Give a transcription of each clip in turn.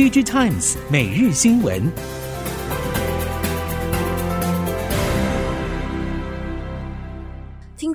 DG Times 每日新闻。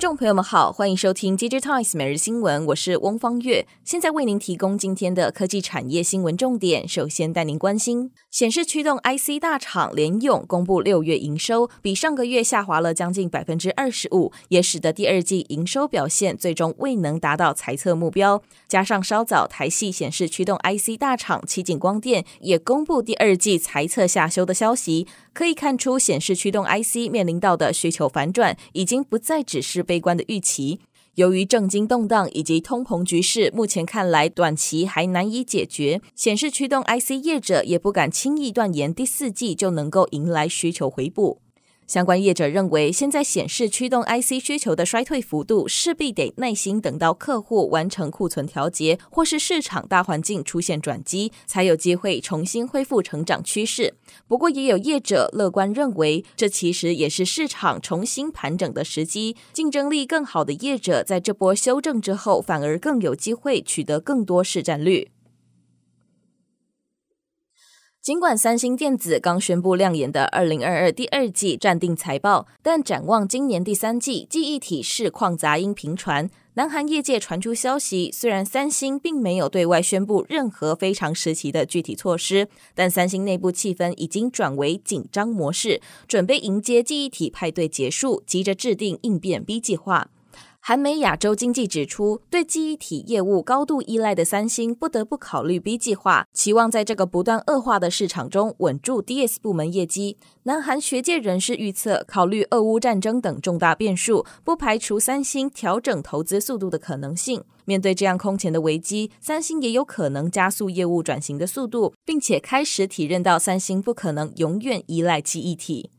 众朋友们好，欢迎收听《DigiTimes》每日新闻，我是翁方月，现在为您提供今天的科技产业新闻重点。首先带您关心，显示驱动 IC 大厂联咏公布六月营收，比上个月下滑了将近百分之二十五，也使得第二季营收表现最终未能达到财测目标。加上稍早台系显示驱动 IC 大厂奇景光电也公布第二季财测下修的消息。可以看出，显示驱动 IC 面临到的需求反转，已经不再只是被悲观的预期。由于政经动荡以及通膨局势，目前看来短期还难以解决，显示驱动 IC 业者也不敢轻易断言第四季就能够迎来需求回补。相关业者认为，现在显示驱动 IC 需求的衰退幅度，势必得耐心等到客户完成库存调节，或是市场大环境出现转机，才有机会重新恢复成长趋势。不过，也有业者乐观认为，这其实也是市场重新盘整的时机，竞争力更好的业者在这波修正之后，反而更有机会取得更多市占率。尽管三星电子刚宣布亮眼的二零二二第二季暂定财报，但展望今年第三季，记忆体市况杂音频传。南韩业界传出消息，虽然三星并没有对外宣布任何非常时期的具体措施，但三星内部气氛已经转为紧张模式，准备迎接记忆体派对结束，急着制定应变 B 计划。韩媒亚洲经济指出，对记忆体业务高度依赖的三星不得不考虑 B 计划，期望在这个不断恶化的市场中稳住 DS 部门业绩。南韩学界人士预测，考虑俄乌战争等重大变数，不排除三星调整投资速度的可能性。面对这样空前的危机，三星也有可能加速业务转型的速度，并且开始体认到三星不可能永远依赖记忆体。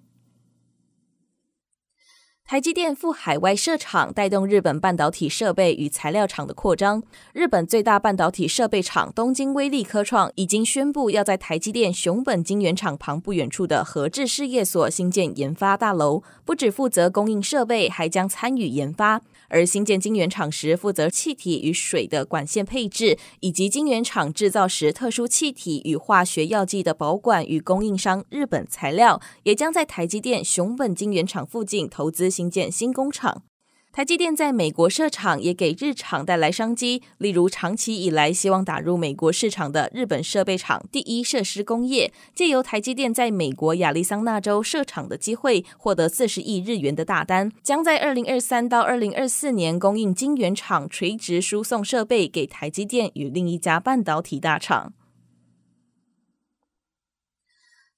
台积电赴海外设厂，带动日本半导体设备与材料厂的扩张。日本最大半导体设备厂东京威力科创已经宣布，要在台积电熊本晶圆厂旁不远处的和智事业所新建研发大楼，不只负责供应设备，还将参与研发。而新建晶圆厂时，负责气体与水的管线配置，以及晶圆厂制造时特殊气体与化学药剂的保管与供应商日本材料，也将在台积电熊本晶圆厂附近投资新建新工厂。台积电在美国设厂，也给日厂带来商机。例如，长期以来希望打入美国市场的日本设备厂第一设施工业，借由台积电在美国亚利桑那州设厂的机会，获得四十亿日元的大单，将在二零二三到二零二四年供应晶圆厂垂直输送设备给台积电与另一家半导体大厂。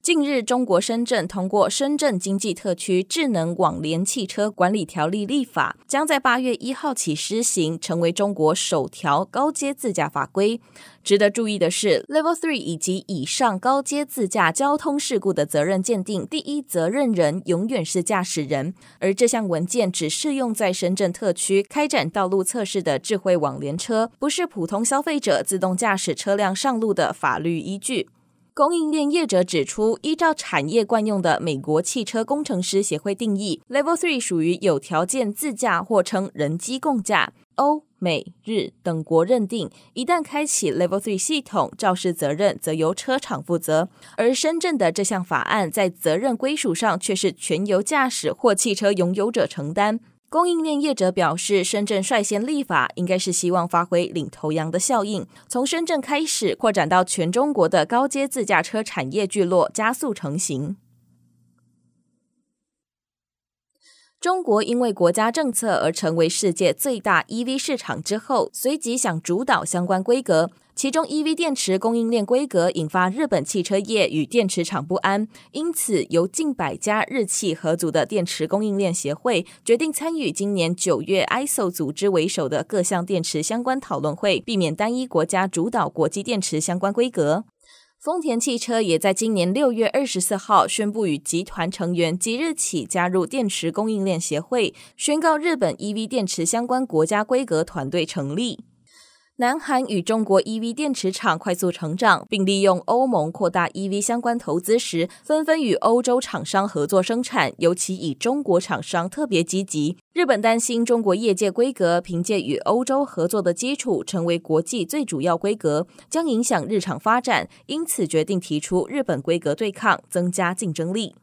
近日，中国深圳通过《深圳经济特区智能网联汽车管理条例》立法，将在八月一号起施行，成为中国首条高阶自驾法规。值得注意的是，Level Three 以及以上高阶自驾交通事故的责任鉴定，第一责任人永远是驾驶人，而这项文件只适用在深圳特区开展道路测试的智慧网联车，不是普通消费者自动驾驶车辆上路的法律依据。供应链业者指出，依照产业惯用的美国汽车工程师协会定义，Level Three 属于有条件自驾或称人机共驾。欧美日等国认定，一旦开启 Level Three 系统，肇事责任则由车厂负责。而深圳的这项法案在责任归属上却是全由驾驶或汽车拥有者承担。供应链业者表示，深圳率先立法，应该是希望发挥领头羊的效应，从深圳开始扩展到全中国的高阶自驾车产业聚落，加速成型。中国因为国家政策而成为世界最大 EV 市场之后，随即想主导相关规格。其中，EV 电池供应链规格引发日本汽车业与电池厂不安，因此由近百家日企合组的电池供应链协会决定参与今年九月 ISO 组织为首的各项电池相关讨论会，避免单一国家主导国际电池相关规格。丰田汽车也在今年六月二十四号宣布与集团成员即日起加入电池供应链协会，宣告日本 EV 电池相关国家规格团队成立。南韩与中国 EV 电池厂快速成长，并利用欧盟扩大 EV 相关投资时，纷纷与欧洲厂商合作生产，尤其以中国厂商特别积极。日本担心中国业界规格凭借与欧洲合作的基础，成为国际最主要规格，将影响日厂发展，因此决定提出日本规格对抗，增加竞争力。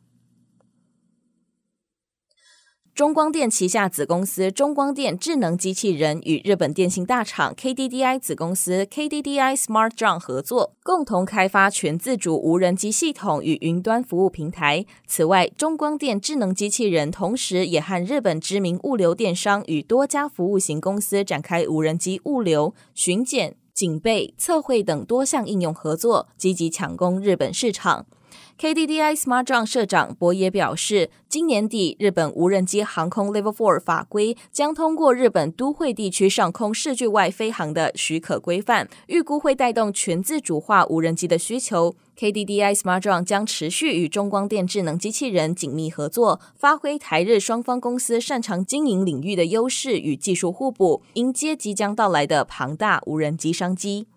中光电旗下子公司中光电智能机器人与日本电信大厂 KDDI 子公司 KDDI Smart Drone 合作，共同开发全自主无人机系统与云端服务平台。此外，中光电智能机器人同时也和日本知名物流电商与多家服务型公司展开无人机物流、巡检、警备、测绘等多项应用合作，积极抢攻日本市场。KDDI smartron 社长博野表示，今年底日本无人机航空 Level 4法规将通过日本都会地区上空视距外飞航的许可规范，预估会带动全自主化无人机的需求。KDDI smartron 将持续与中光电智能机器人紧密合作，发挥台日双方公司擅长经营领域的优势与技术互补，迎接即将到来的庞大无人机商机。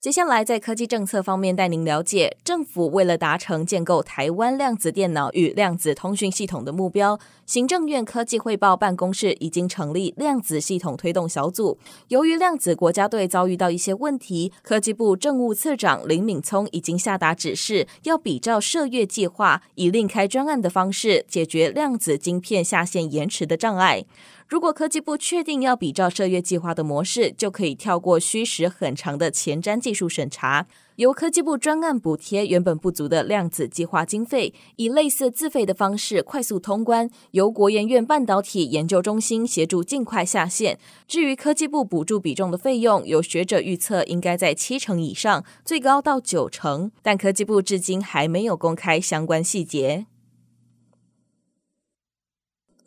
接下来，在科技政策方面带您了解，政府为了达成建构台湾量子电脑与量子通讯系统的目标，行政院科技汇报办公室已经成立量子系统推动小组。由于量子国家队遭遇到一些问题，科技部政务次长林敏聪已经下达指示，要比照射月计划，以另开专案的方式解决量子晶片下线延迟的障碍。如果科技部确定要比照射月计划的模式，就可以跳过虚实很长的前瞻技术审查，由科技部专案补贴原本不足的量子计划经费，以类似自费的方式快速通关，由国研院半导体研究中心协助尽快下线。至于科技部补助比重的费用，有学者预测应该在七成以上，最高到九成，但科技部至今还没有公开相关细节。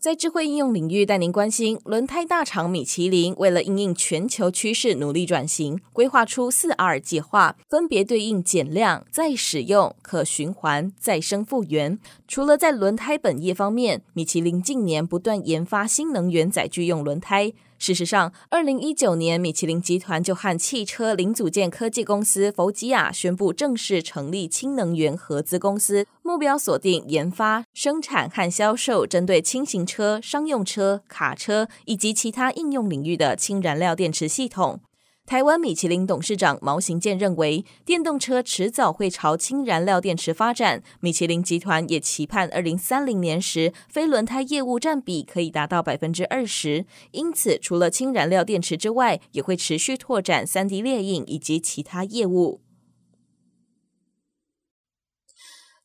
在智慧应用领域，带您关心轮胎大厂米其林为了应应全球趋势努力转型，规划出四 R 计划，分别对应减量、再使用、可循环、再生复原。除了在轮胎本业方面，米其林近年不断研发新能源载具用轮胎。事实上，二零一九年，米其林集团就和汽车零组件科技公司弗吉亚宣布正式成立氢能源合资公司，目标锁定研发、生产和销售针对轻型车、商用车、卡车以及其他应用领域的氢燃料电池系统。台湾米其林董事长毛行健认为，电动车迟早会朝氢燃料电池发展。米其林集团也期盼二零三零年时，非轮胎业务占比可以达到百分之二十。因此，除了氢燃料电池之外，也会持续拓展三 D 列印以及其他业务。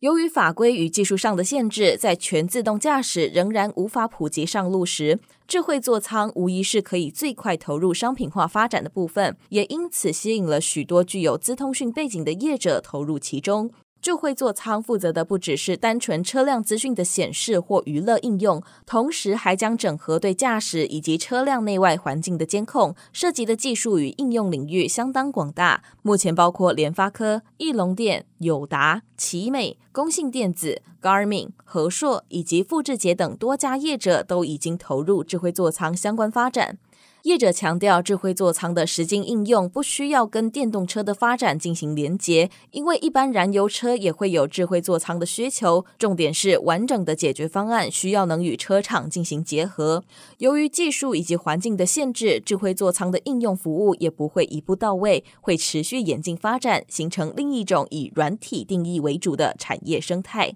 由于法规与技术上的限制，在全自动驾驶仍然无法普及上路时，智慧座舱无疑是可以最快投入商品化发展的部分，也因此吸引了许多具有资通讯背景的业者投入其中。智慧座舱负责的不只是单纯车辆资讯的显示或娱乐应用，同时还将整合对驾驶以及车辆内外环境的监控，涉及的技术与应用领域相当广大。目前包括联发科、翼龙电、友达、奇美、工信电子、Garmin、和硕以及富智捷等多家业者都已经投入智慧座舱相关发展。业者强调，智慧座舱的实际应用不需要跟电动车的发展进行连结，因为一般燃油车也会有智慧座舱的需求。重点是完整的解决方案需要能与车厂进行结合。由于技术以及环境的限制，智慧座舱的应用服务也不会一步到位，会持续演进发展，形成另一种以软体定义为主的产业生态。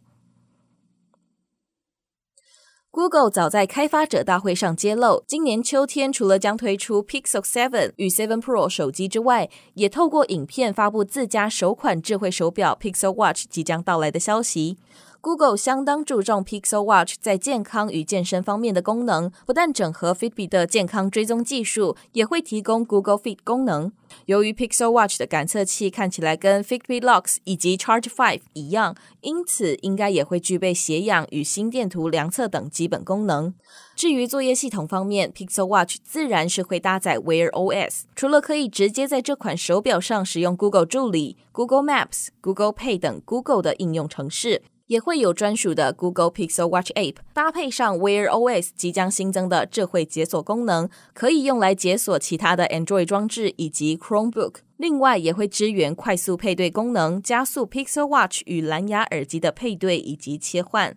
Google 早在开发者大会上揭露，今年秋天除了将推出 Pixel 7与7 Pro 手机之外，也透过影片发布自家首款智慧手表 Pixel Watch 即将到来的消息。Google 相当注重 Pixel Watch 在健康与健身方面的功能，不但整合 Fitbit 的健康追踪技术，也会提供 Google Fit 功能。由于 Pixel Watch 的感测器看起来跟 Fitbit Lux 以及 Charge 5一样，因此应该也会具备血氧与心电图量测等基本功能。至于作业系统方面，Pixel Watch 自然是会搭载 Wear OS，除了可以直接在这款手表上使用 Google 助理、Google Maps、Google Pay 等 Google 的应用程式。也会有专属的 Google Pixel Watch App，搭配上 Wear OS 即将新增的智慧解锁功能，可以用来解锁其他的 Android 装置以及 Chromebook。另外，也会支援快速配对功能，加速 Pixel Watch 与蓝牙耳机的配对以及切换。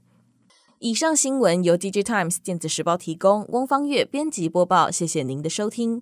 以上新闻由 DigiTimes 电子时报提供，翁方月编辑播报，谢谢您的收听。